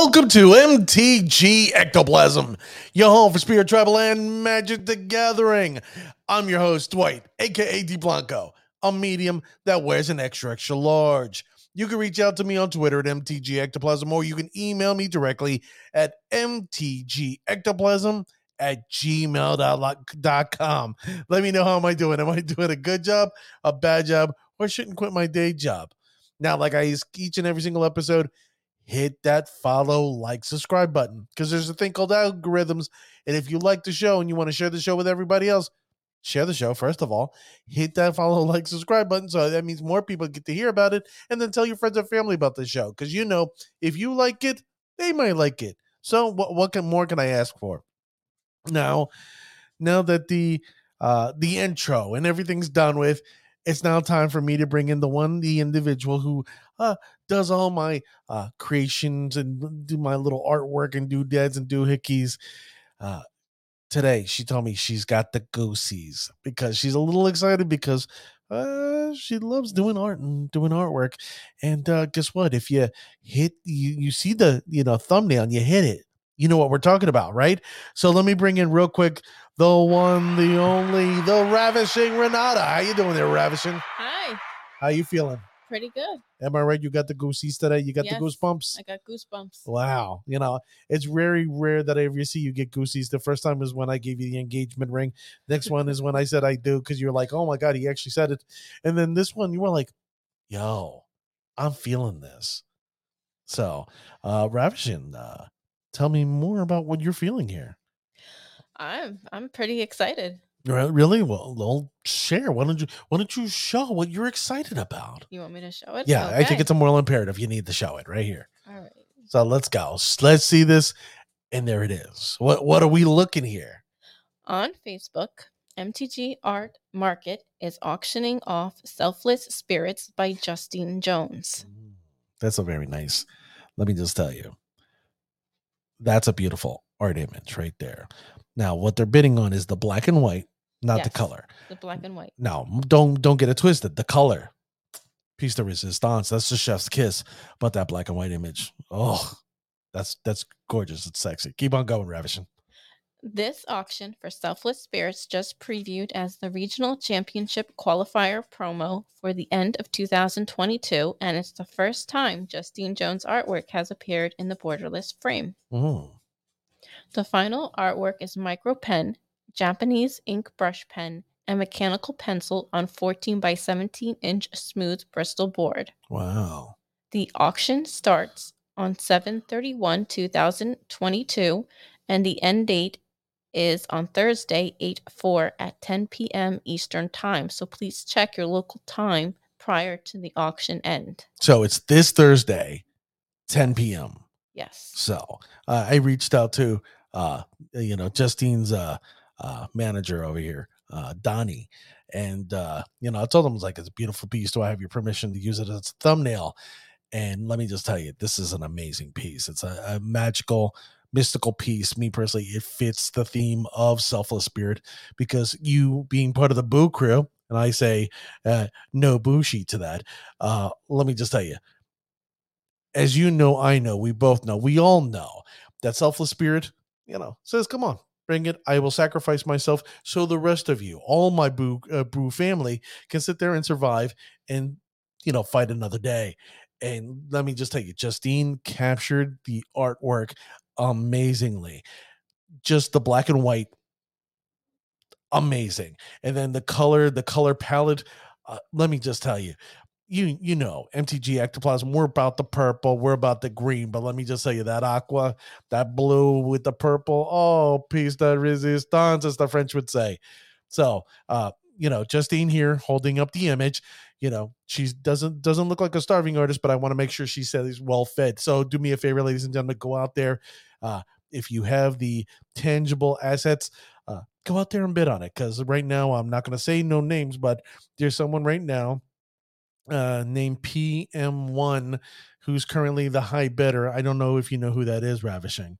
Welcome to MTG Ectoplasm, your home for spirit travel and Magic the Gathering. I'm your host, Dwight, aka D Blanco, a medium that wears an extra, extra large. You can reach out to me on Twitter at MTG Ectoplasm, or you can email me directly at MTG Ectoplasm at gmail.com. Let me know how am I doing. Am I doing a good job, a bad job, or shouldn't quit my day job? Now, like I each and every single episode, hit that follow, like, subscribe button because there's a thing called algorithms. And if you like the show and you want to share the show with everybody else, share the show first of all. Hit that follow, like, subscribe button. So that means more people get to hear about it. And then tell your friends and family about the show because you know if you like it, they might like it. So what what can more can I ask for? Now, now that the uh the intro and everything's done with, it's now time for me to bring in the one the individual who uh does all my uh creations and do my little artwork and do deads and do hickeys uh today she told me she's got the goosies because she's a little excited because uh she loves doing art and doing artwork. And uh guess what? If you hit you you see the you know thumbnail and you hit it you know what we're talking about right so let me bring in real quick the one the only the ravishing renata how you doing there ravishing Hi, how you feeling pretty good. am i right you got the goosies today you got Yes, the goosebumps I got goosebumps. Wow. You know, it's very rare that I ever see you get goosies. The first time is when I gave you the engagement ring. Next one is when I said I do because you're like, oh my God, he actually said it. And then this one, you were like, yo, I'm feeling this. So, uh, Ravishing, uh, tell me more about what you're feeling here. I'm I'm pretty excited. Re- Really? Well, well, share. Why don't you why don't you show what you're excited about? You want me to show it? Yeah, I think it's a moral imperative. You need to show it right here. all right. So let's go. Let's see this. And there it is. What what are we looking here? On Facebook, MTG Art Market is auctioning off Selfless Spirits by Justine Jones. Mm, that's a very nice. Let me just tell you. That's a beautiful art image right there. Now, what they're bidding on is the black and white, not the color. The black and white. Now, don't don't get it twisted. The color, piece de resistance. That's the chef's kiss. But that black and white image, oh, that's that's gorgeous. It's sexy. Keep on going, ravishing. This auction for Selfless Spirits just previewed as the Regional Championship qualifier promo for the end of 2022, and it's the first time Justine Jones artwork has appeared in the borderless frame. Mm. The final artwork is micro pen, Japanese ink brush pen, and mechanical pencil on 14 by 17 inch smooth Bristol board. Wow. The auction starts on 731 2022, and the end date is on Thursday, 8 4 at 10 p.m. Eastern Time. So please check your local time prior to the auction end. So it's this Thursday, 10 p.m. Yes. So uh, I reached out to uh, you know Justine's uh, uh, manager over here, uh, Donnie, and uh, you know I told him I was like, "It's a beautiful piece. Do I have your permission to use it as a thumbnail?" And let me just tell you, this is an amazing piece. It's a, a magical, mystical piece. Me personally, it fits the theme of Selfless Spirit because you being part of the Boo crew, and I say uh, no Bushi to that. Uh, let me just tell you, as you know, I know, we both know, we all know that selfless spirit, you know, says, "Come on, bring it. I will sacrifice myself so the rest of you, all my boo uh, brew family, can sit there and survive and you know fight another day." And let me just tell you, Justine captured the artwork amazingly. Just the black and white, amazing, and then the color, the color palette. Uh, let me just tell you, you you know MTG ectoplasm. We're about the purple. We're about the green. But let me just tell you that aqua, that blue with the purple. Oh, piece de resistance, as the French would say. So, uh, you know, Justine here holding up the image. You know, she doesn't doesn't look like a starving artist, but I want to make sure she says well fed. So, do me a favor, ladies and gentlemen, go out there. Uh, if you have the tangible assets, uh, go out there and bid on it. Because right now, I'm not going to say no names, but there's someone right now uh, named PM1 who's currently the high bidder. I don't know if you know who that is, Ravishing.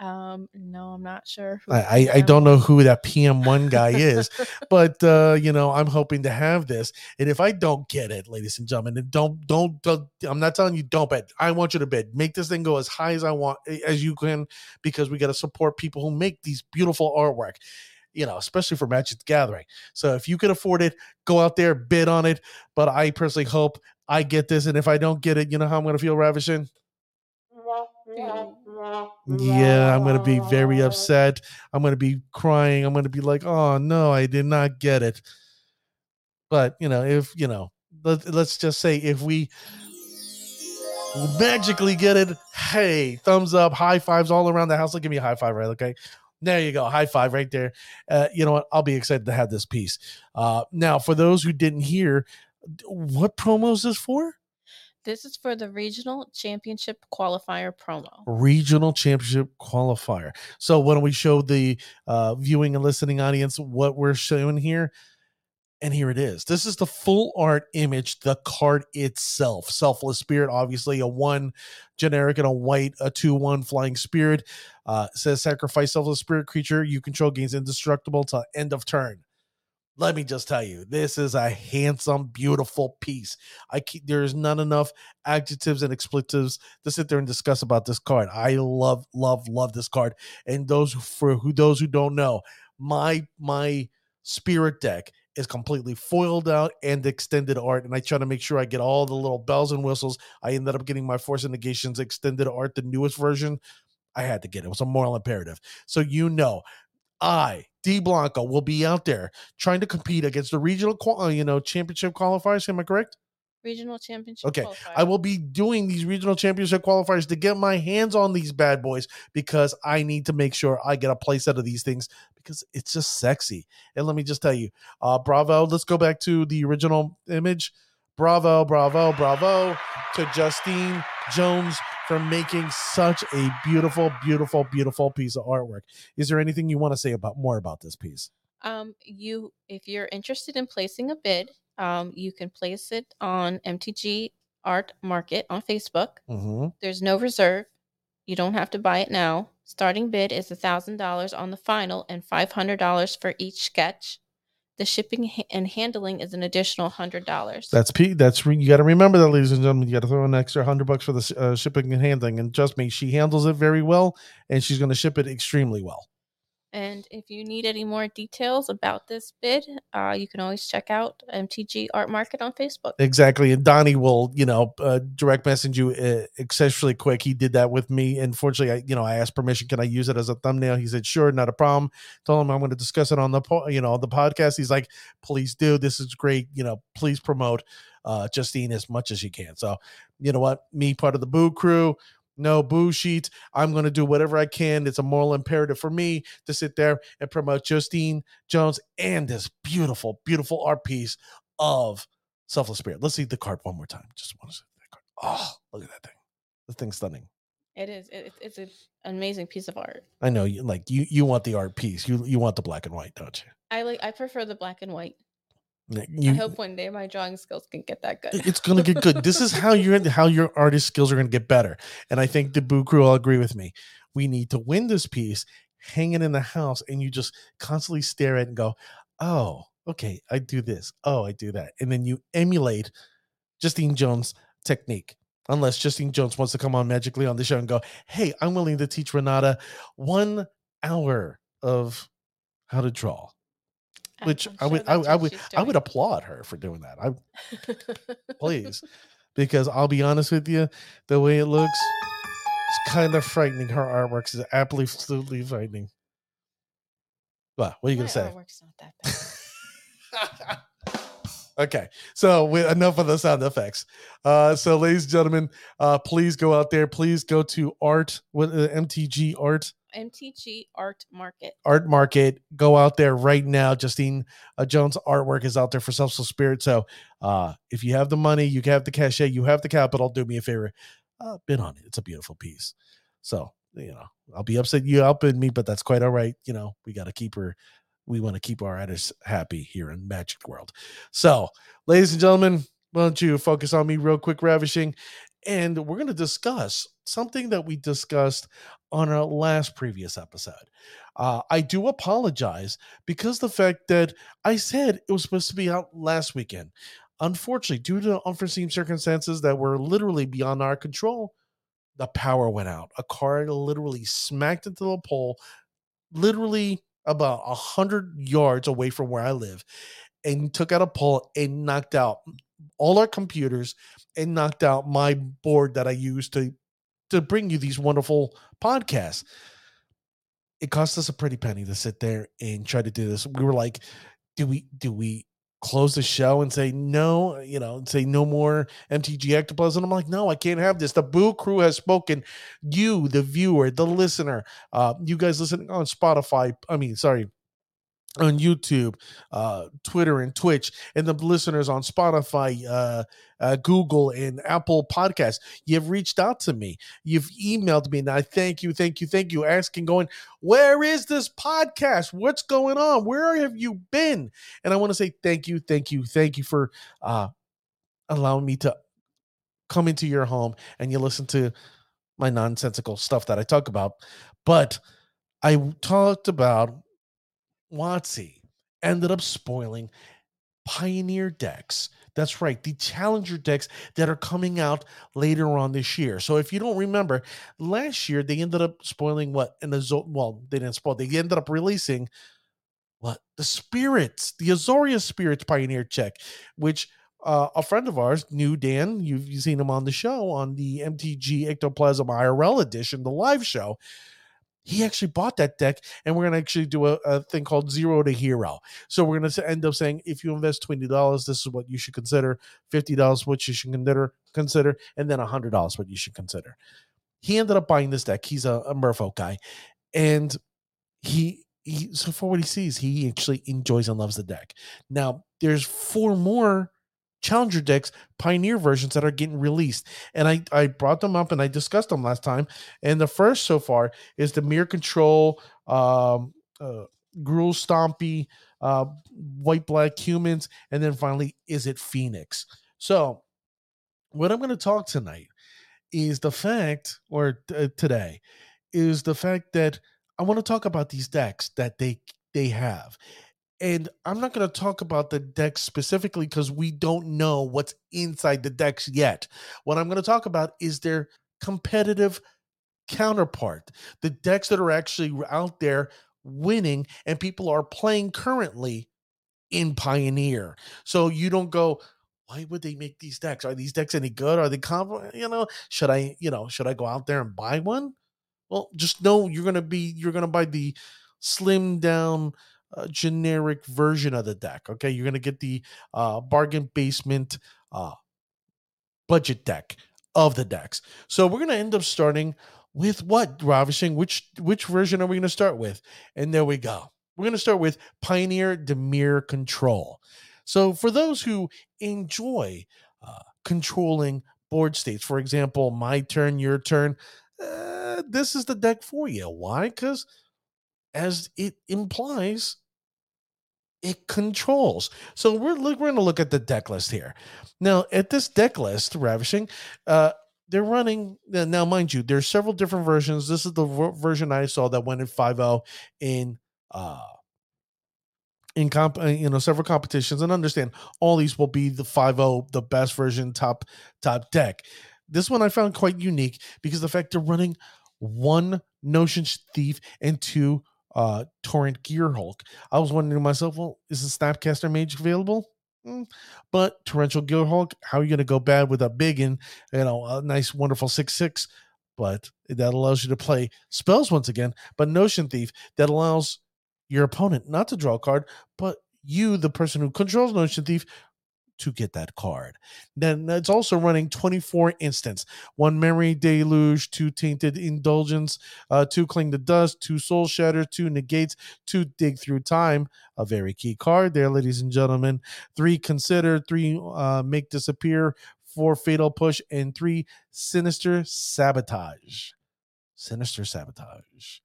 Um, no, I'm not sure. who I, I, I don't know who that PM1 guy is, but uh, you know, I'm hoping to have this. And if I don't get it, ladies and gentlemen, don't, don't, don't I'm not telling you don't bet. I want you to bet. Make this thing go as high as I want as you can, because we got to support people who make these beautiful artwork. You know, especially for Magic the Gathering. So if you can afford it, go out there, bid on it. But I personally hope I get this. And if I don't get it, you know how I'm going to feel, Ravishing? Yeah, I'm going to be very upset. I'm going to be crying. I'm going to be like, oh no, I did not get it. But, you know, if, you know, let, let's just say if we magically get it, hey, thumbs up, high fives all around the house. Like, give me a high five, right? Okay. There you go. High five right there. Uh, you know what? I'll be excited to have this piece. Uh, now, for those who didn't hear, what promo is this for? This is for the regional championship qualifier promo. regional championship qualifier. So why don't we show the uh, viewing and listening audience what we're showing here? And here it is. This is the full art image, the card itself. Selfless Spirit, obviously a one generic and a white, a two one flying spirit. Uh, says sacrifice selfless spirit creature you control gains indestructible till end of turn. Let me just tell you, this is a handsome, beautiful piece. I keep, there's not enough adjectives and expletives to sit there and discuss about this card. I love, love, love this card. And those for who those who don't know, my my spirit deck is completely foiled out and extended art, and I try to make sure I get all the little bells and whistles. I ended up getting my Force of Negations extended art, the newest version. I had to get it. It was a moral imperative. So you know, I D Blanco will be out there trying to compete against the regional, qual- uh, you know, championship qualifiers. Am I correct? Regional championship. Okay, qualifier. I will be doing these regional championship qualifiers to get my hands on these bad boys because I need to make sure I get a play set of these things because it's just sexy. And let me just tell you, uh, bravo. Let's go back to the original image. Bravo, bravo, bravo to Justine Jones for making such a beautiful, beautiful, beautiful piece of artwork. Is there anything you want to say about more about this piece? Um, you, if you're interested in placing a bid, um, you can place it on MTG Art Market on Facebook. Mm-hmm. There's no reserve. You don't have to buy it now. Starting bid is a thousand dollars on the final and five hundred dollars for each sketch. The shipping and handling is an additional hundred dollars. That's P. That's re- you got to remember that, ladies and gentlemen. You got to throw an extra hundred bucks for the uh, shipping and handling. And trust me, she handles it very well, and she's going to ship it extremely well. And if you need any more details about this bid, uh, you can always check out MTG Art Market on Facebook. Exactly. And Donnie will, you know, uh, direct message you uh, exceptionally quick. He did that with me. And fortunately, I, you know, I asked permission. Can I use it as a thumbnail? He said, sure, not a problem. Told him I'm going to discuss it on the, po- you know, the podcast. He's like, please do. This is great. You know, please promote uh, Justine as much as you can. So, you know what? Me, part of the Boo crew, no boo sheets. I'm going to do whatever I can. It's a moral imperative for me to sit there and promote Justine Jones and this beautiful, beautiful art piece of Selfless Spirit. Let's see the card one more time. Just want to see that card. Oh, look at that thing. The thing's stunning. It is. It, it's an amazing piece of art. I know you like you you want the art piece. You you want the black and white, don't you? I like. I prefer the black and white. You, I hope one day my drawing skills can get that good. it's gonna get good. This is how your how your artist skills are gonna get better. And I think the Boo Crew will agree with me. We need to win this piece, hang it in the house, and you just constantly stare at it and go, "Oh, okay, I do this. Oh, I do that," and then you emulate Justine Jones' technique. Unless Justine Jones wants to come on magically on the show and go, "Hey, I'm willing to teach Renata one hour of how to draw," which I'm I sure would I, that's I would I would applaud her for doing that. I please because i'll be honest with you the way it looks it's kind of frightening. Her artwork is absolutely frightening. What what are you My gonna say? artwork's not that bad. okay so we, enough of the sound effects. Uh so ladies and gentlemen uh please go out there. Please go to art with uh, mtg art MTG Art Market. art market go out there right now. Justine uh, jones artwork is out there for selfless spirit. So uh if you have the money you have the cachet you have the capital do me a favor uh bid on it. It's a beautiful piece. So you know i'll be upset you outbid me but that's quite all right. You know we got to keep her we want to keep our artists happy here in magic world. So ladies and gentlemen why don't you focus on me real quick ravishing? And we're going to discuss something that we discussed on our last previous episode. Uh, I do apologize because the fact that I said it was supposed to be out last weekend. Unfortunately, due to unforeseen circumstances that were literally beyond our control, the power went out. A car literally smacked into the pole, literally about a hundred yards away from where I live, and took out a pole and knocked out all our computers and knocked out my board that I use to to bring you these wonderful podcasts. It cost us a pretty penny to sit there and try to do this. We were like, do we do we close the show and say no, you know, say no more MTG Ectoplasm. And I'm like, no, I can't have this. The Boo Crew has spoken. You, the viewer, the listener, uh, you guys listening on Spotify. I mean, sorry, on YouTube, uh, Twitter, and Twitch, and the listeners on Spotify, uh, uh, Google, and Apple Podcasts. You've reached out to me. You've emailed me, and I thank you, thank you, thank you. Asking, going, where is this podcast? What's going on? Where have you been? And I want to say thank you, thank you, thank you for uh, allowing me to come into your home and you listen to my nonsensical stuff that I talk about. But I talked about WotC ended up spoiling Pioneer decks. That's right, the Challenger decks that are coming out later on this year. So if you don't remember, last year they ended up spoiling what? And the well, they didn't spoil. They ended up releasing what the Spirits, the Azorius Spirits Pioneer check, which uh, a friend of ours, New Dan, you've seen him on the show on the MTG Ectoplasm IRL edition, the live show he actually bought that deck and we're going to actually do a, a, thing called zero to hero. So we're going to end up saying if you invest $20 this is what you should consider $50 what you should consider consider and then $100 what you should consider. He ended up buying this deck. He's a, a merfolk guy and he he so for what he sees he actually enjoys and loves the deck. Now there's four more challenger decks pioneer versions that are getting released. And i i brought them up and i discussed them last time. And the first so far is the mirror control um uh, Gruul Stompy uh white black humans and then finally Izzet Phoenix? So what i'm going to talk tonight is the fact or uh, today is the fact that i want to talk about these decks that they they have and I'm not going to talk about the decks specifically because we don't know what's inside the decks yet. What I'm going to talk about is their competitive counterpart, the decks that are actually out there winning and people are playing currently in Pioneer. So you don't go, why would they make these decks? Are these decks any good? Are they comp? You know, should I, you know, should I go out there and buy one? Well, just know you're gonna be, you're gonna buy the slim down a generic version of the deck. Okay, you're gonna get the uh, bargain basement uh, budget deck of the decks. So we're gonna end up starting with what ravishing. Which which version are we gonna start with? And there we go. We're gonna start with Pioneer Dimir Control. So for those who enjoy uh, controlling board states, for example, my turn, your turn, uh, this is the deck for you. Why? Because as it implies, it controls. So we're we're going to look at the deck list here. Now, at this deck list, ravishing, uh, they're running now. Mind you, there's several different versions. This is the version I saw that went in 5.0 in uh in comp uh, you know several competitions and understand all these will be the 5.0 the best version top top deck this one i found quite unique because the fact they're running one notion thief and two uh, Torrent Gearhulk. I was wondering to myself, well, is the Snapcaster Mage available? Mm. But Torrential Gearhulk, how are you going to go bad with a big and you know a nice, wonderful six six? But that allows you to play spells once again. But Notion Thief that allows your opponent not to draw a card, but you, the person who controls Notion Thief, to get that card. Then it's also running 24 instants one Memory Deluge, two Tainted Indulgence, uh, two Cling to Dust, two Soul Shatter, two Negates, two Dig Through Time, a very key card there, ladies and gentlemen. Three Consider, three uh, Make Disappear, four Fatal Push, and three Sinister Sabotage. Sinister Sabotage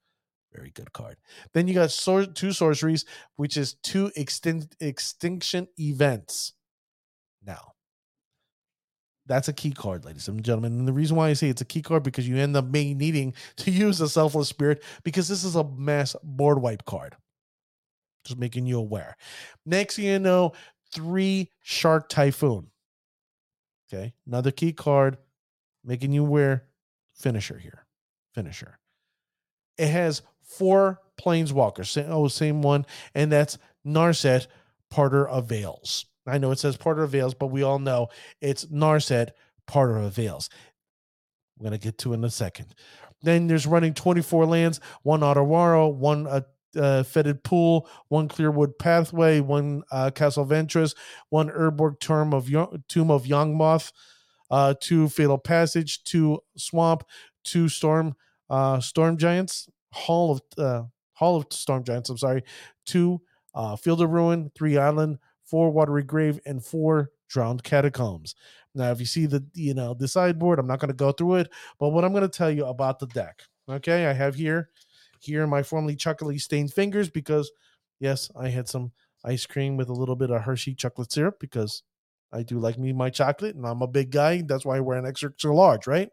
very good card. Then you got sor- two sorceries, which is two extin- extinction events. That's a key card, ladies and gentlemen. And the reason why I say it's a key card because you end up may needing to use a selfless spirit because this is a mass board wipe card. Just making you aware. Next you know, three Shark Typhoon. Okay, another key card, making you aware. Finisher here, finisher. It has four planeswalkers. Oh, same one, and that's Narset, Parter of Veils. I know it says Parter of Veils, but we all know it's Narset, Parter of Veils. We're gonna get to in a second. Then there's running 24 lands, one Otawara, one uh, uh, Fetid Pool, one Clearwood Pathway, one uh, Castle Vantress, one Urborg Tomb of Yo- Tomb of Yawgmoth, uh, two Fabled Passage, two Swamp, two Storm uh, Storm Giants, Hall of uh, Hall of Storm Giants. I'm sorry, two uh, Field of Ruin, three Island, four Watery Grave, and four Drowned Catacombs. Now, if you see the you know the sideboard, I'm not going to go through it, but what I'm going to tell you about the deck, okay? I have here here my formerly chocolatey stained fingers because yes, I had some ice cream with a little bit of Hershey chocolate syrup because I do like me my chocolate and I'm a big guy. That's why I wear an extra, large, right?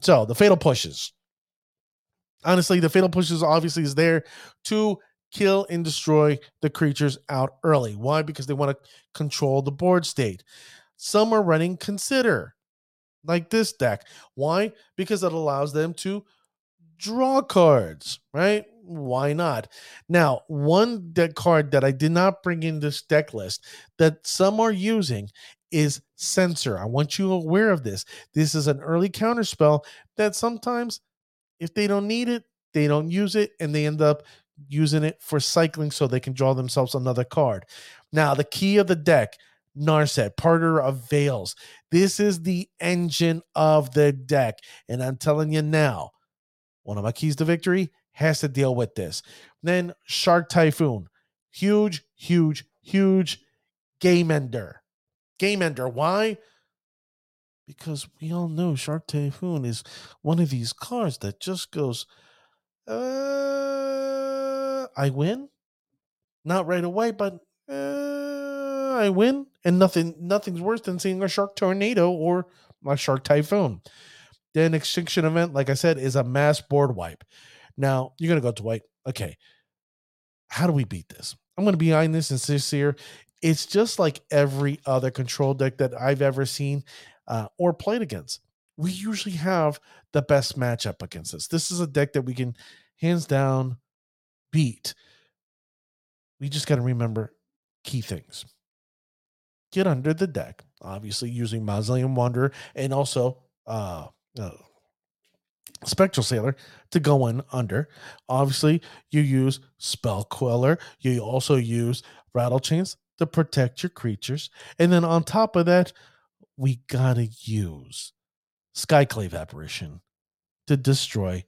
So the fatal pushes. Honestly, the fatal pushes obviously is there to kill and destroy the creatures out early. Why? Because they want to control the board state. Some are running consider, like this deck. Why? Because it allows them to draw cards, right? Why not? Now, one deck card that I did not bring in this deck list that some are using is Censor. I want you aware of this. This is an early counter spell that sometimes, if they don't need it, they don't use it, and they end up using it for cycling so they can draw themselves another card. Now, the key of the deck, Narset, Parter of Veils. This is the engine of the deck. And I'm telling you now, one of my keys to victory has to deal with this. Then Shark Typhoon. Huge, huge, huge game ender. Game ender. Why? Because we all know Shark Typhoon is one of these cards that just goes, uh, I win. Not right away, but uh, I win. And nothing nothing's worse than seeing a shark tornado or a shark typhoon. Then extinction event, like I said, is a mass board wipe. Now you're gonna go to white. Okay, how do we beat this? I'm gonna be honest and sincere. It's just like every other control deck that I've ever seen uh, or played against. We usually have the best matchup against this. This is a deck that we can hands down beat. We just got to remember key things. Get under the deck, obviously using Mausoleum Wanderer and also uh, uh, Spectral Sailor to go in under. Obviously, you use Spell Queller. You also use Rattlechains to protect your creatures. And then on top of that, we gotta use Skyclave Apparition to destroy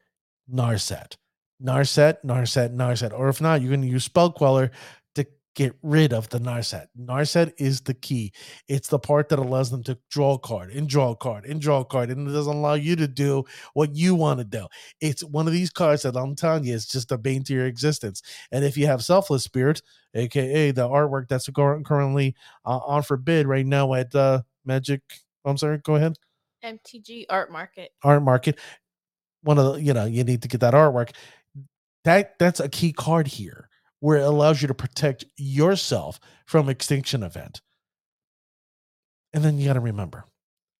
Narset. Narset, Narset, Narset. Or if not, you're going to use Spell Queller to get rid of the Narset. Narset is the key. It's the part that allows them to draw a card and draw a card and draw a card. And it doesn't allow you to do what you want to do. It's one of these cards that I'm telling you, it's just a bane to your existence. And if you have Selfless Spirit, aka the artwork that's currently uh, on for bid right now at uh, Magic. I'm sorry, go ahead. MTG Art Market. art market. One of the you know you need to get that artwork that that's a key card here where it allows you to protect yourself from extinction event. And then you got to remember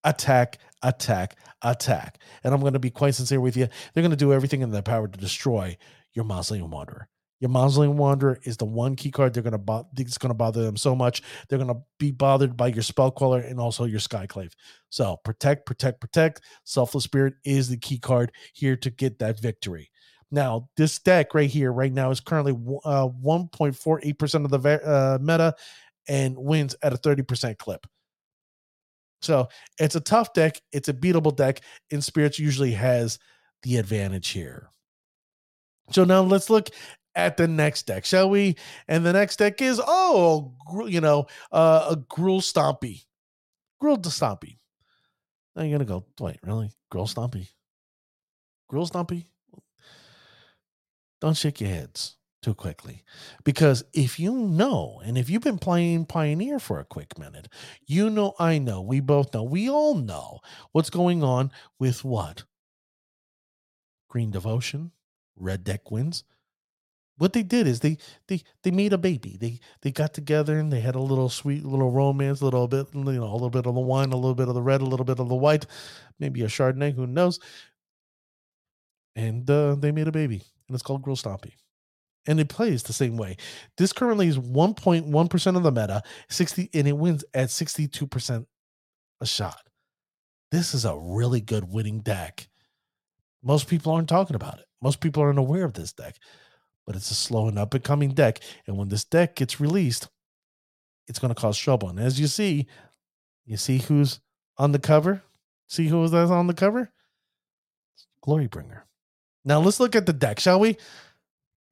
attack attack attack. And i'm going to be quite sincere with you they're going to do everything in their power to destroy your mausoleum wanderer your mausoleum wanderer is the one key card. They're to bo- it's to bother them so much. They're to be bothered by your spell queller and also your skyclave. So protect protect protect. Selfless spirit is the key card here to get that victory. Now this deck right here right now is currently uh, 1.48% of the uh, meta and wins at a 30% clip. So it's a tough deck. It's a beatable deck, and Spirits usually has the advantage here. So now let's look at the next deck, shall we? And the next deck is oh, you know, uh, a Gruul Stompy, Gruul to Stompy. Now you're gonna go, wait, really? Gruul Stompy, Gruul Stompy. Don't shake your heads. too quickly. Because if you know, and if you've been playing Pioneer for a quick minute, you know, I know, we both know, we all know what's going on with what? Green Devotion, Red Deck wins. What they did is they they they made a baby. They they got together and they had a little sweet little romance, a little bit, you know, a little bit of the wine, a little bit of the red, a little bit of the white, maybe a Chardonnay, who knows? And uh, they made a baby, and it's called Gruul Stompy and it plays the same way. This currently is 1.1% of the meta, 60 and it wins at 62% a shot. This is a really good winning deck. Most people aren't talking about it. Most people aren't aware of this deck, but it's a slow and up and coming deck. And when this deck gets released, it's going to cause trouble. And as you see, you see who's on the cover? See who is on the cover? Glorybringer. Now let's look at the deck, shall we?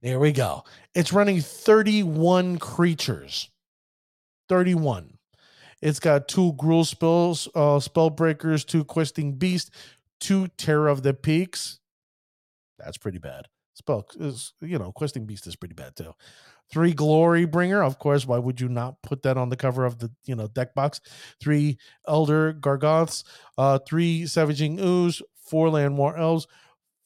There we go. It's running 31 creatures. 31. It's got two Gruul spells, uh, spell breakers, two questing beast, two terror of the peaks. That's pretty bad. Spell is you know, questing beast is pretty bad too. Three Glorybringer, of course. Why would you not put that on the cover of the you know deck box? Three elder gargoths, uh, three scavenging ooze, four Llanowar elves,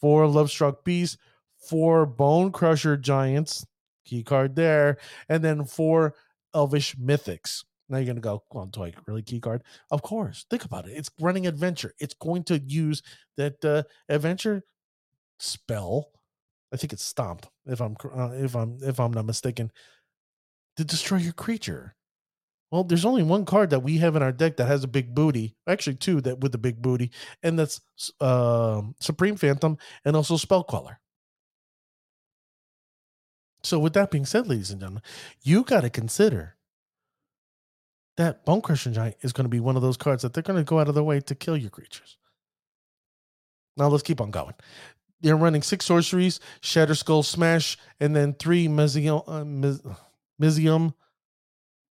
four lovestruck beasts, four Bonecrusher Giants, key card there, and then four Elvish Mystics. Now you're going to go, well, Toy, really key card? Of course. Think about it. It's running adventure. It's going to use that uh, adventure spell. I think it's stomp, if I'm uh, if I'm if I'm not mistaken, to destroy your creature. Well, there's only one card that we have in our deck that has a big booty. Actually, two that with a big booty, and that's uh, Supreme Phantom and also Spell Queller. So, with that being said, ladies and gentlemen, you got to consider that Bonecrusher Giant is going to be one of those cards that they're going to go out of their way to kill your creatures. Now, let's keep on going. They're running six sorceries, Shatterskull Smash, and then three uh, Mizzium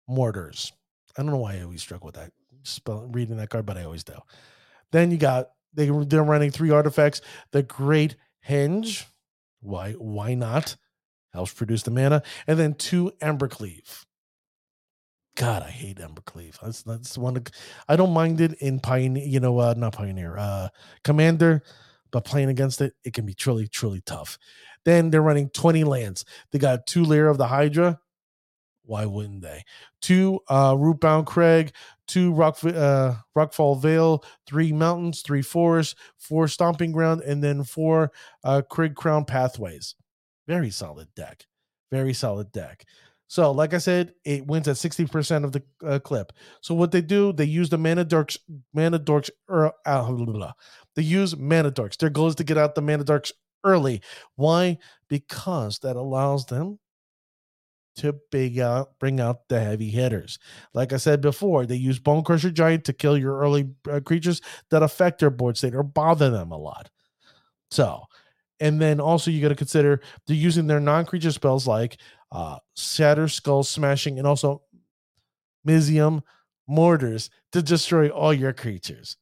Mortars. I don't know why I always struggle with that, spell, reading that card, but I always do. Then you got they they're running three artifacts. The Great Henge. Why why not? helps produce the mana, and then two Embercleave. God, I hate Embercleave. That's that's one. I don't mind it in Pioneer, you know, uh, not Pioneer, uh, Commander, but playing against it, it can be truly, truly tough. Then they're running 20 lands. They got two Lair of the Hydra. Why wouldn't they? Two uh, Rootbound Crag, two Rock uh, Rockfall Vale, three mountains, three forests, four Stomping Ground, and then four uh, Cragcrown Pathways. Very solid deck. Very solid deck. So, like I said, it wins at 60% of the uh, clip. So, what they do, they use the Mana Dorks, Mana Dorks, uh, blah. They use Mana Dorks. Their goal is to get out the Mana Dorks early. Why? Because that allows them to big out, bring out the heavy hitters. Like I said before, they use Bonecrusher Giant to kill your early uh, creatures that affect their board state or bother them a lot. So, and then also you got to consider they're using their non-creature spells like uh, Shatter, Skull, Smashing, and also Mizzium Mortars to destroy all your creatures.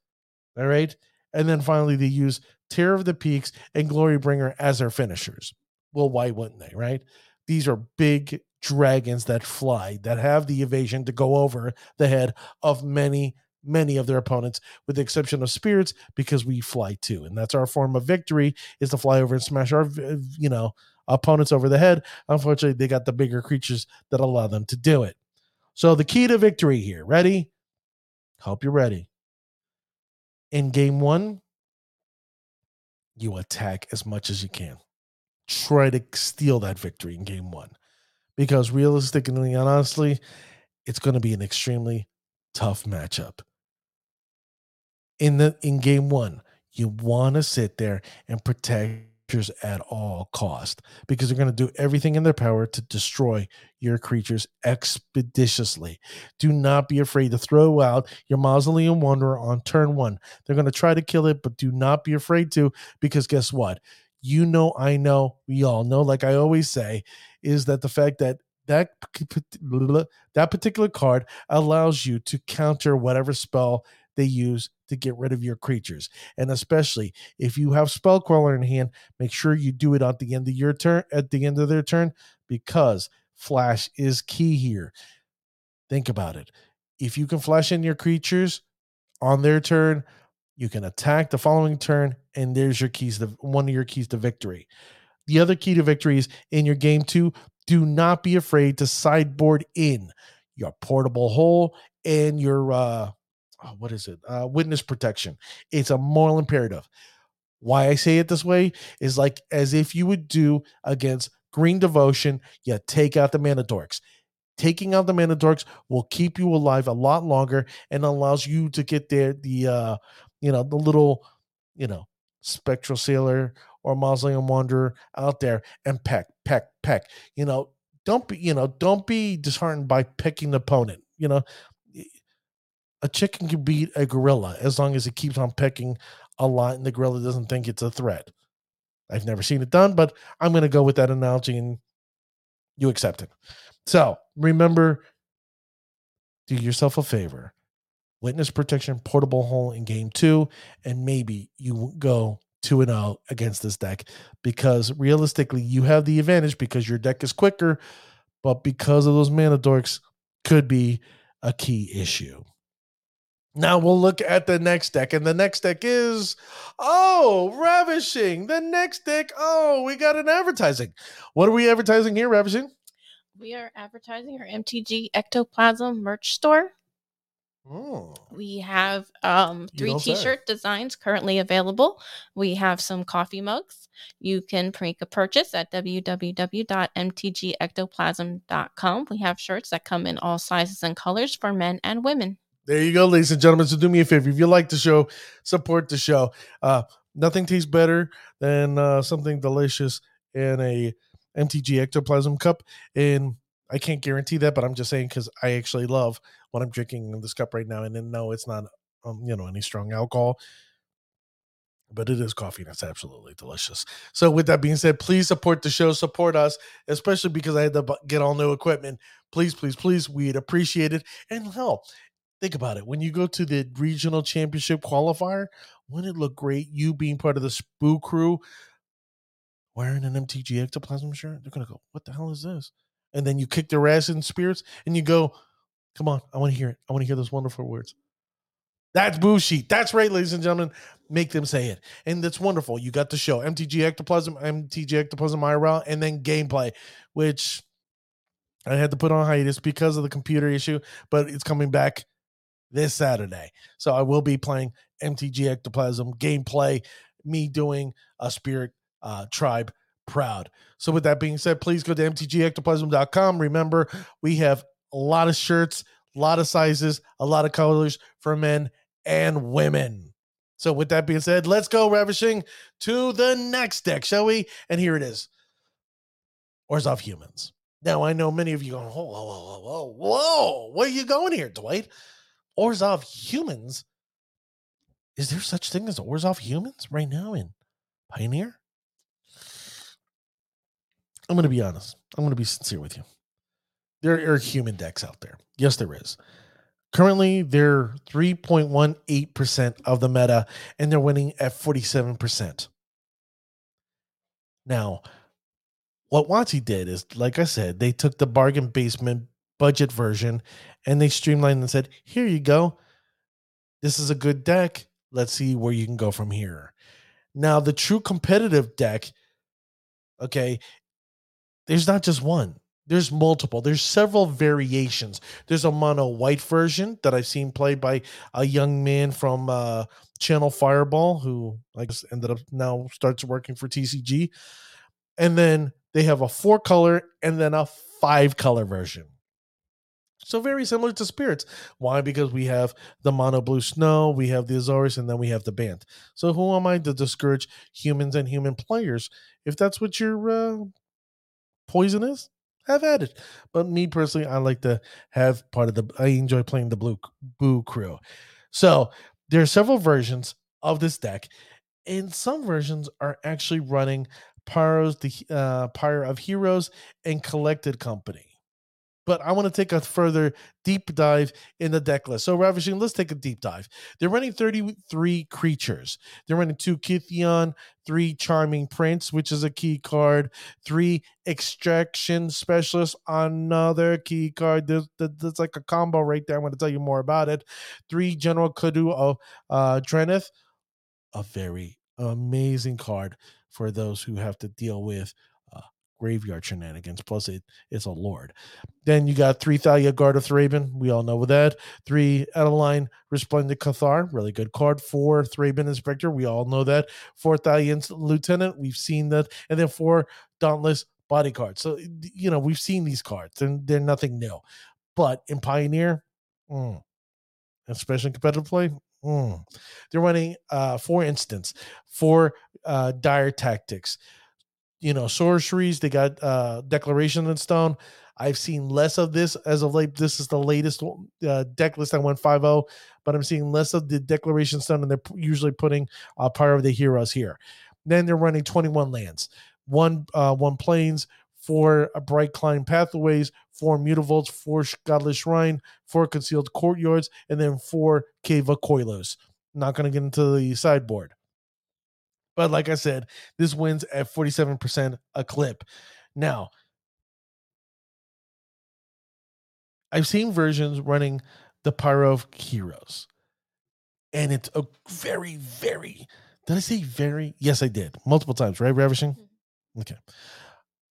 All right. And then finally, they use Terror of the Peaks and Glorybringer as their finishers. Well, why wouldn't they, right? These are big dragons that fly, that have the evasion to go over the head of many, many of their opponents, with the exception of spirits, because we fly too, and that's our form of victory is to fly over and smash our, uh, you know, opponents over the head. Unfortunately, they got the bigger creatures that allow them to do it. So the key to victory here, ready? Hope you're ready. In game one, you attack as much as you can. Try to steal that victory in game one. Because realistically and honestly, it's going to be an extremely tough matchup in the in game one. You want to sit there and protect creatures at all cost because they're going to do everything in their power to destroy your creatures expeditiously. Do not be afraid to throw out your Mausoleum Wanderer on turn one. They're going to try to kill it, but do not be afraid to because guess what? You know, I know, we all know, like I always say, is that the fact that that that particular card allows you to counter whatever spell they use to get rid of your creatures. And especially if you have Spell Queller in hand, make sure you do it at the end of your turn, at the end of their turn, because flash is key here. Think about it. If you can flash in your creatures on their turn, you can attack the following turn, and there's your keys to one of your keys to victory. The other key to victory is in your game two, do not be afraid to sideboard in your portable hole and your uh oh, what is it? Uh witness protection. It's a moral imperative. Why I say it this way is like as if you would do against green devotion, you take out the mana dorks. Taking out the mana dorks will keep you alive a lot longer and allows you to get there the uh you know the little you know spectral sailor or mausoleum wanderer out there and peck peck peck you know don't be you know don't be disheartened by picking the opponent you know a chicken can beat a gorilla as long as it keeps on pecking a lot and the gorilla doesn't think it's a threat. I've never seen it done but i'm going to go with that analogy and you accept it. So remember do yourself a favor witness protection portable hole in game two and maybe you go 2 and 0 against this deck because realistically you have the advantage because your deck is quicker but because of those mana dorks could be a key issue now we'll look at the next deck and the next deck is oh ravishing the next deck oh we got an advertising what are we advertising here ravishing We are advertising our MTG Ectoplasm merch store. oh We have um, three t-shirt designs currently available. We have some coffee mugs. You can make a purchase at www.mtgectoplasm.com. We have shirts that come in all sizes and colors for men and women. There you go, ladies and gentlemen. So do me a favor. If you like the show, support the show. Uh, nothing tastes better than uh, something delicious in a MTG ectoplasm cup. And I can't guarantee that, but I'm just saying because I actually love what I'm drinking in this cup right now. And then no, it's not um, you know, any strong alcohol. But it is coffee and it's absolutely delicious. So, with that being said, please support the show, support us, especially because I had to get all new equipment. Please, please, please, we'd appreciate it. And hell, think about it when you go to the regional championship qualifier wouldn't it look great you being part of the spoo crew wearing an mtg ectoplasm shirt? They're gonna go what the hell is this? And then you kick their ass in spirits and you go come on i want to hear it. I want to hear those wonderful words. That's sheet that's right ladies and gentlemen. Make them say it. And that's wonderful. You got the show. Mtg ectoplasm mtg ectoplasm irl and then gameplay which i had to put on hiatus because of the computer issue but it's coming back this Saturday. So I will be playing MTG Ectoplasm gameplay, me doing a Spirit uh, Tribe proud. So with that being said, please go to mtgectoplasm.com. Remember, we have a lot of shirts, a lot of sizes, a lot of colors for men and women. So with that being said, let's go ravishing to the next deck, shall we? And here it is. Orzhov Humans. Now I know many of you going, whoa, whoa, whoa, whoa, whoa, where are you going here, Dwight? Orzhov humans. Is there such thing as Orzhov humans right now in Pioneer? I'm going to be honest. I'm going to be sincere with you. There are human decks out there. Yes, there is. Currently, they're 3.18% of the meta, and they're winning at 47%. Now, what WotC did is, like I said, they took the bargain basement budget version and they streamlined and said, here you go. This is a good deck. Let's see where you can go from here. Now, the true competitive deck, okay, there's not just one. There's multiple. There's several variations. There's a mono white version that I've seen played by a young man from uh, Channel Fireball, who I guess ended up now starts working for TCG. And then they have a four color and then a five color version. So very similar to spirits. Why? Because we have the mono blue snow, we have the Azorius, and then we have the Bant. So who am I to discourage humans and human players? If that's what your uh, poison is, have at it. But me personally, I like to have part of the. I enjoy playing the blue boo crew. So there are several versions of this deck, and some versions are actually running Pyro's the uh, Pyre of Heroes and Collected Company. But I want to take a further deep dive in the deck list. So, Ravishing, let's take a deep dive. They're running 33 creatures. They're running two Kytheon, three Charming Prince, which is a key card, three Extraction Specialist, another key card. There's, there's like a combo right there. I'm going to tell you more about it. Three General Kudu of uh, Drannith, a very amazing card for those who have to deal with graveyard shenanigans. Plus, it it's a lord. Then you got three Thalia Guard of Thraben. We all know that. Three Adeline Resplendent Cathar. Really good card. Four Thraben Inspector. We all know that. Four Thalian Lieutenant. We've seen that. And then four Dauntless Bodyguard. So, you know, we've seen these cards and they're nothing new. But in Pioneer, mm, especially in competitive play, mm, they're running uh, four instants, four uh, dire tactics, you know sorceries. They got uh declaration in stone. I've seen less of this as of late. This is the latest uh, deck list. I went 5-0, but I'm seeing less of the declaration stone, and they're usually putting uh, Pyre of the Heroes here. Then they're running 21 lands, one uh, one planes, four uh, Brightclimb pathways, four mutavaults, four godless shrine, four concealed courtyards, and then four cave of. Not going to get into the sideboard. But like I said, this wins at 47% a clip. Now, I've seen versions running the Pyro of Heroes. And it's a very, very, did I say very? Yes, I did. Multiple times, right, Ravishing? Mm-hmm. Okay.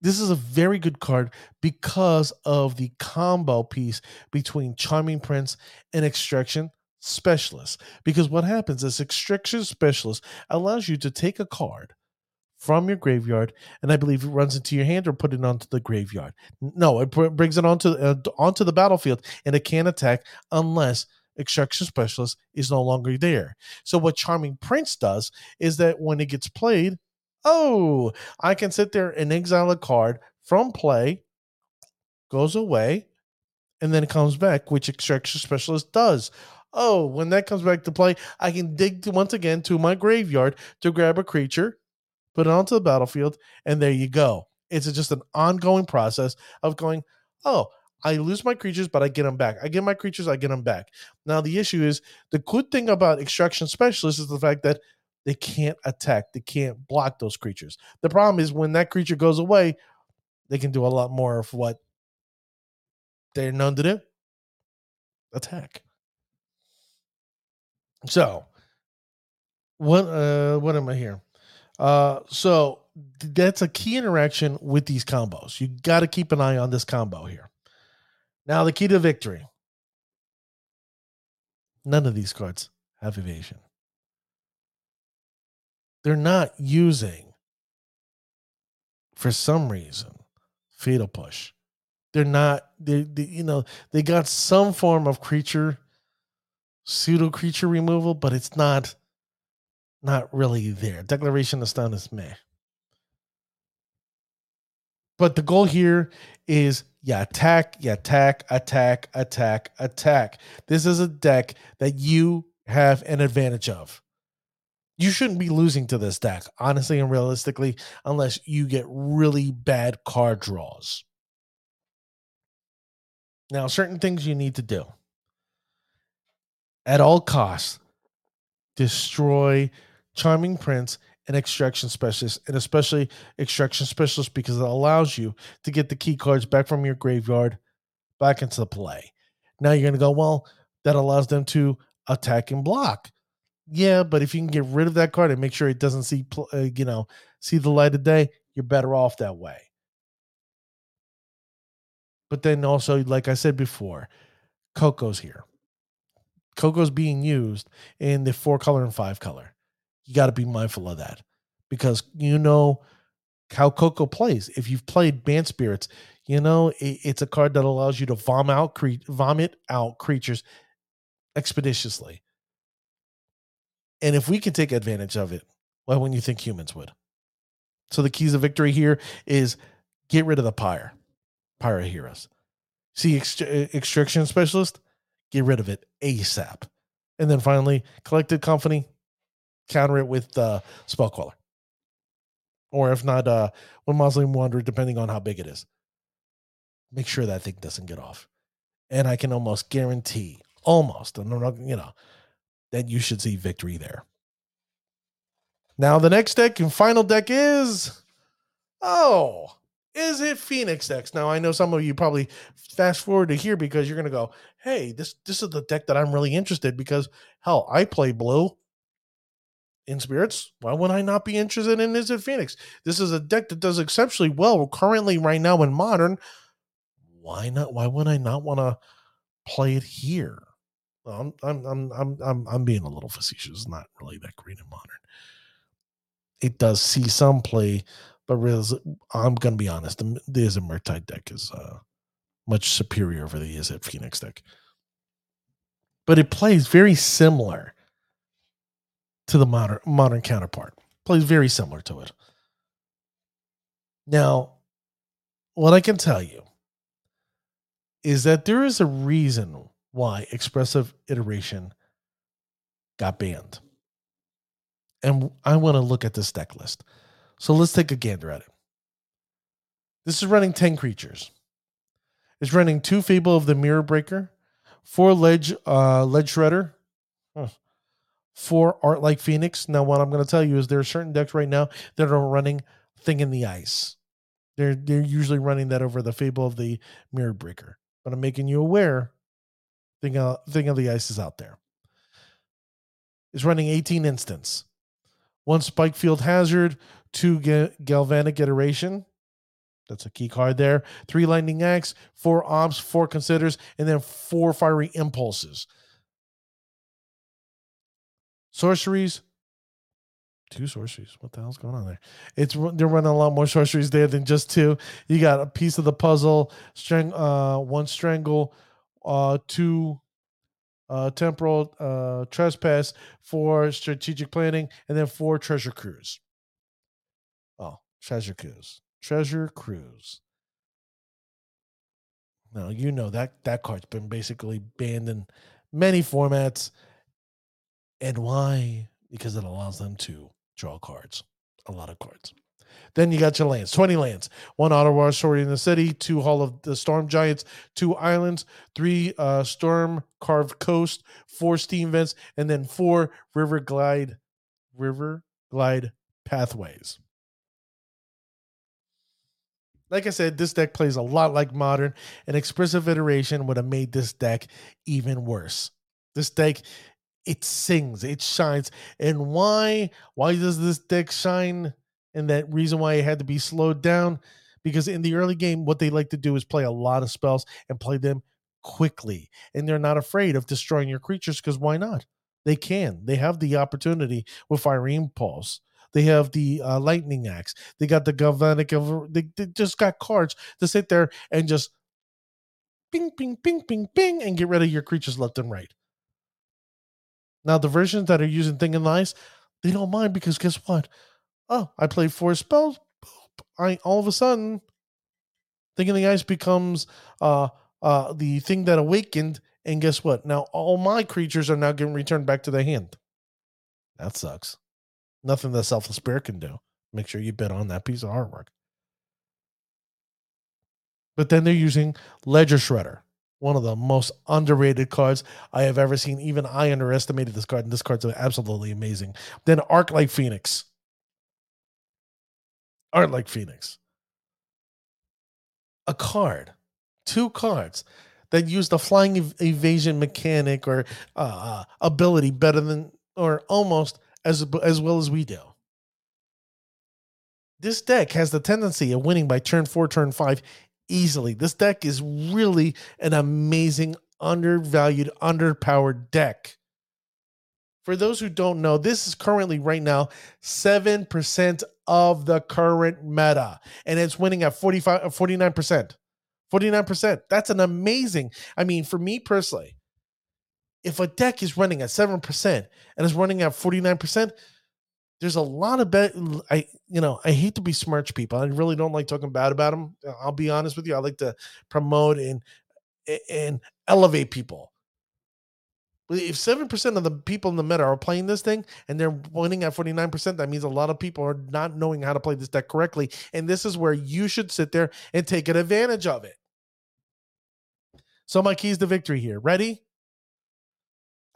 This is a very good card because of the combo piece between Charming Prince and Extraction specialist. Because what happens is extraction specialist allows you to take a card from your graveyard, and I believe it runs into your hand or put it onto the graveyard. No, it brings it onto uh, onto the battlefield, and it can't attack unless extraction specialist is no longer there. So what Charming Prince does is that when it gets played, oh, I can sit there and exile a card from play, goes away, and then it comes back, which extraction specialist does oh, when that comes back to play, I can dig to, once again to my graveyard to grab a creature, put it onto the battlefield, and there you go. It's just an ongoing process of going, oh, I lose my creatures, but I get them back. I get my creatures, I get them back. Now, the issue is the good thing about extraction specialists is the fact that they can't attack, they can't block those creatures. The problem is when that creature goes away, they can do a lot more of what they're known to do attack. So, what uh what am I here? Uh so that's a key interaction with these combos. You got to keep an eye on this combo here. Now, the key to victory. None of these cards have evasion. They're not using, for some reason, fatal push. They're not. They, they you know they got some form of creature pseudo creature removal, but it's not not really there. Declaration of stun is meh. But the goal here is yeah, attack, yeah, attack, attack, attack, attack. This is a deck that you have an advantage of. You shouldn't be losing to this deck, honestly and realistically, unless you get really bad card draws. Now, certain things you need to do at all costs destroy Charming Prince and Extraction Specialist, and especially Extraction Specialist because it allows you to get the key cards back from your graveyard back into the play. Now you're going to go, well, that allows them to attack and block. Yeah, but if you can get rid of that card and make sure it doesn't see, uh, you know, see the light of day, you're better off that way. But then also, like I said before, Coco's here. Coco's being used in the four color and five color. You got to be mindful of that because you know how Coco plays. If you've played Bant Spirits, you know it, it's a card that allows you to vomit out, cre- vomit out creatures expeditiously. And if we can take advantage of it, why wouldn't you think humans would? So the keys of victory here is get rid of the pyre, pyre heroes. See uh, extraction specialist get rid of it ASAP. And then finally, collected company, counter it with uh, Spell Queller. Or if not, uh, one Mausoleum Wanderer, depending on how big it is. make sure that thing doesn't get off. And I can almost guarantee, almost, I'm not, you know, that you should see victory there. Now the next deck and final deck is oh, Izzet Phoenix decks? Now I know some of you probably fast forward to here because you're gonna go, hey, this this is the deck that I'm really interested because hell, I play blue in spirits. Why would I not be interested in Izzet Phoenix? This is a deck that does exceptionally well currently right now in modern. Why not? Why would I not want to play it here? I'm I'm I'm I'm I'm I'm being a little facetious. It's not really that great in modern. It does see some play, but really, I'm gonna be honest. The, the Izzet deck is uh, much superior over the Izzet Phoenix deck. But it plays very similar to the modern modern counterpart. Plays very similar to it. Now, what I can tell you is that there is a reason why expressive iteration got banned. And I want to look at this deck list. So let's take a gander at it. This is running 10 creatures. It's running two Fable of the Mirror Breaker, four Ledge uh, Ledger Shredder, four Arclight Phoenix. Now, what I'm going to tell you is there are certain decks right now that are running Thing in the Ice. They're they're usually running that over the Fable of the Mirror Breaker. But I'm making you aware Thing of, Thing of the Ice is out there. It's running 18 instants. One Spikefield Hazard, two ga- Galvanic Iteration. That's a key card there. Three Lightning Axe, four Ops, four Considers, and then four Fiery Impulses. Sorceries, two sorceries. What the hell's going on there? It's they're running a lot more sorceries there than just two. You got a piece of the puzzle, uh, one strangle, uh, two uh, temporal uh, trespass, four strategic planning, and then four treasure cruise. Treasure cruise, treasure cruise. Now you know that that card's been basically banned in many formats, and why? Because it allows them to draw cards, a lot of cards. Then you got your lands, 20 lands, one Otawara Story in the City, two Hall of the Storm Giants, two Islands, three uh, Storm Carved Coast, four Steam Vents, and then four Riverglide, River Glide Pathways. Like I said, this deck plays a lot like modern. An expressive iteration would have made this deck even worse. This deck it sings, it shines. And why? Why does this deck shine? And that reason why it had to be slowed down, because in the early game, what they like to do is play a lot of spells and play them quickly. And they're not afraid of destroying your creatures because why not? They can. They have the opportunity with Fiery Impulse. They have the uh, Lightning Axe. They got the Galvanic. They, they just got cards to sit there and just ping, ping, ping, ping, ping, and get rid of your creatures left and right. Now the versions that are using Thing in the Ice, they don't mind because guess what? Oh, I play four spells. I all of a sudden, Thing in the Ice becomes uh uh the thing that awakened, and guess what? Now all my creatures are now getting returned back to the hand. That sucks. Nothing that Selfless Spirit can do. Make sure you bid on that piece of artwork. But then they're using Ledger Shredder one of the most underrated cards I have ever seen. Even I underestimated this card, and this card's absolutely amazing. Then Arclight Phoenix. Arclight Phoenix. A card, two cards that use the flying ev- evasion mechanic or uh, ability better than, or almost as as well as we do. This deck has the tendency of winning by turn four, turn five easily. This deck is really an amazing, undervalued, underpowered deck. For those who don't know, this is currently right now 7% of the current meta, and it's winning at 45 49%. 49%. That's an amazing. I mean, for me personally, if a deck is running at 7% and is running at 49%, there's a lot of bet. I you know I hate to be smirch people. I really don't like talking bad about them. I'll be honest with you. I like to promote and and elevate people. If seven percent of the people in the meta are playing this thing and they're winning at forty nine percent, that means a lot of people are not knowing how to play this deck correctly. And this is where you should sit there and take advantage of it. So my keys to victory here. Ready?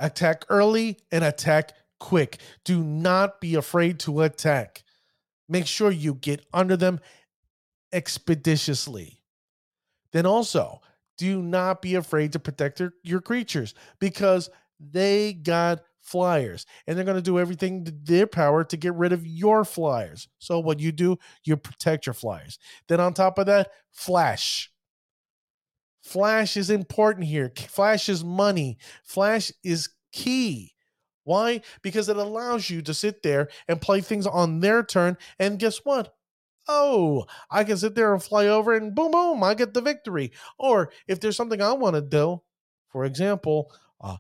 Attack early and attack quick. Do not be afraid to attack. Make sure you get under them expeditiously. Then also, do not be afraid to protect your, your creatures because they got flyers and they're going to do everything to their power to get rid of your flyers. So what you do, you protect your flyers. Then on top of that, flash. Flash is important here. Flash is money. Flash is key. Why? Because it allows you to sit there and play things on their turn. And guess what? Oh, I can sit there and fly over and boom, boom, I get the victory. Or if there's something I want to do, for example, uh,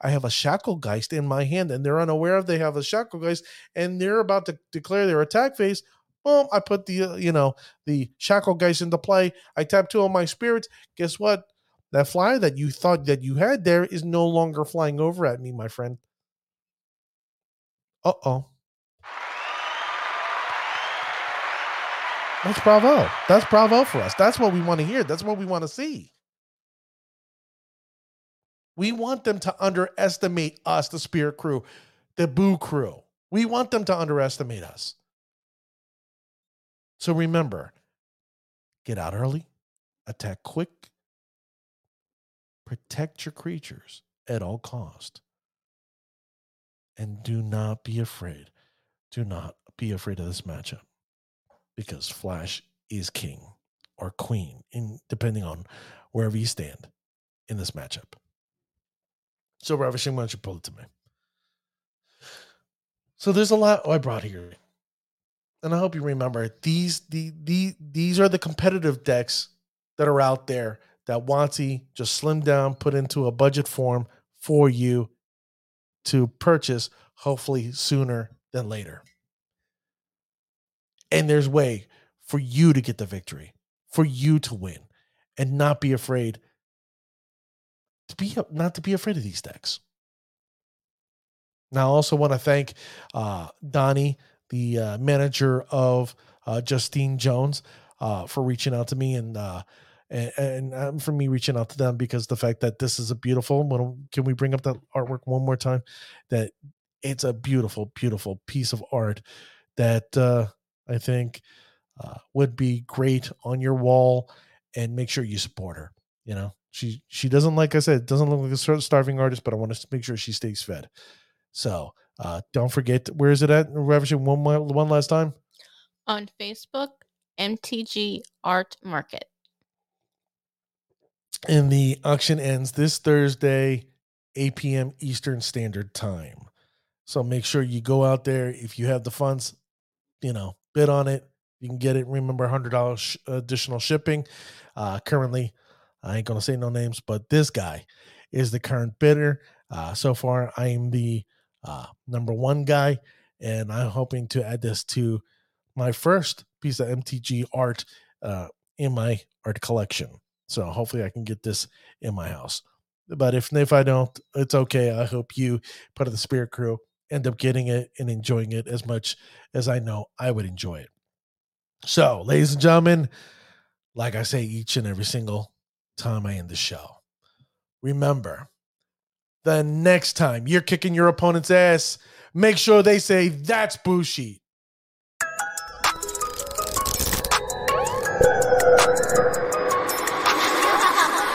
I have a Shacklegeist in my hand and they're unaware of they have a Shacklegeist and they're about to declare their attack phase. Boom, I put the, uh, you know, the Shacklegeist into play. I tap two of my spirits. Guess what? That flyer that you thought that you had there is no longer flying over at me, my friend. Uh oh. That's bravo. That's bravo for us. That's what we want to hear. That's what we want to see. We want them to underestimate us, the Spirit crew, the Boo crew. We want them to underestimate us. So remember get out early, attack quick, protect your creatures at all cost, and do not be afraid. Do not be afraid of this matchup because Flash is king or queen, in depending on wherever you stand in this matchup. So, Ravishing, why don't you pull it to me? So, there's a lot I brought here. And I hope you remember these the, the these are the competitive decks that are out there that WotC just slimmed down, put into a budget form for you to purchase, hopefully sooner than later. And there's way for you to get the victory, for you to win, and not be afraid to be not to be afraid of these decks. Now, I also want to thank uh, Donnie, the uh, manager of uh, Justine Jones, uh, for reaching out to me and uh, and, and um, for me reaching out to them because the fact that this is a beautiful. Can we bring up that artwork one more time? That it's a beautiful, beautiful piece of art that uh, I think would be great on your wall, and make sure you support her. You know, she she doesn't like I said doesn't look like a starving artist, but I want to make sure she stays fed. So uh, don't forget where is it at? Ravishing one one last time on Facebook, MTG Art Market. And the auction ends this Thursday, 8 p.m. Eastern Standard Time. So make sure you go out there if you have the funds, you know, bid on it. You can get it. Remember, hundred dollars sh- additional shipping. Uh, currently, I ain't gonna say no names, but this guy is the current bidder. Uh, so far, I am the uh, number one guy, and I'm hoping to add this to my first piece of MTG art uh, in my art collection. So hopefully, I can get this in my house. But if if I don't, it's okay. I hope you, part of the Spirit Crew, end up getting it and enjoying it as much as I know I would enjoy it. So, ladies and gentlemen, like I say each and every single time I end the show. Remember, the next time you're kicking your opponent's ass, make sure they say, That's Bushi.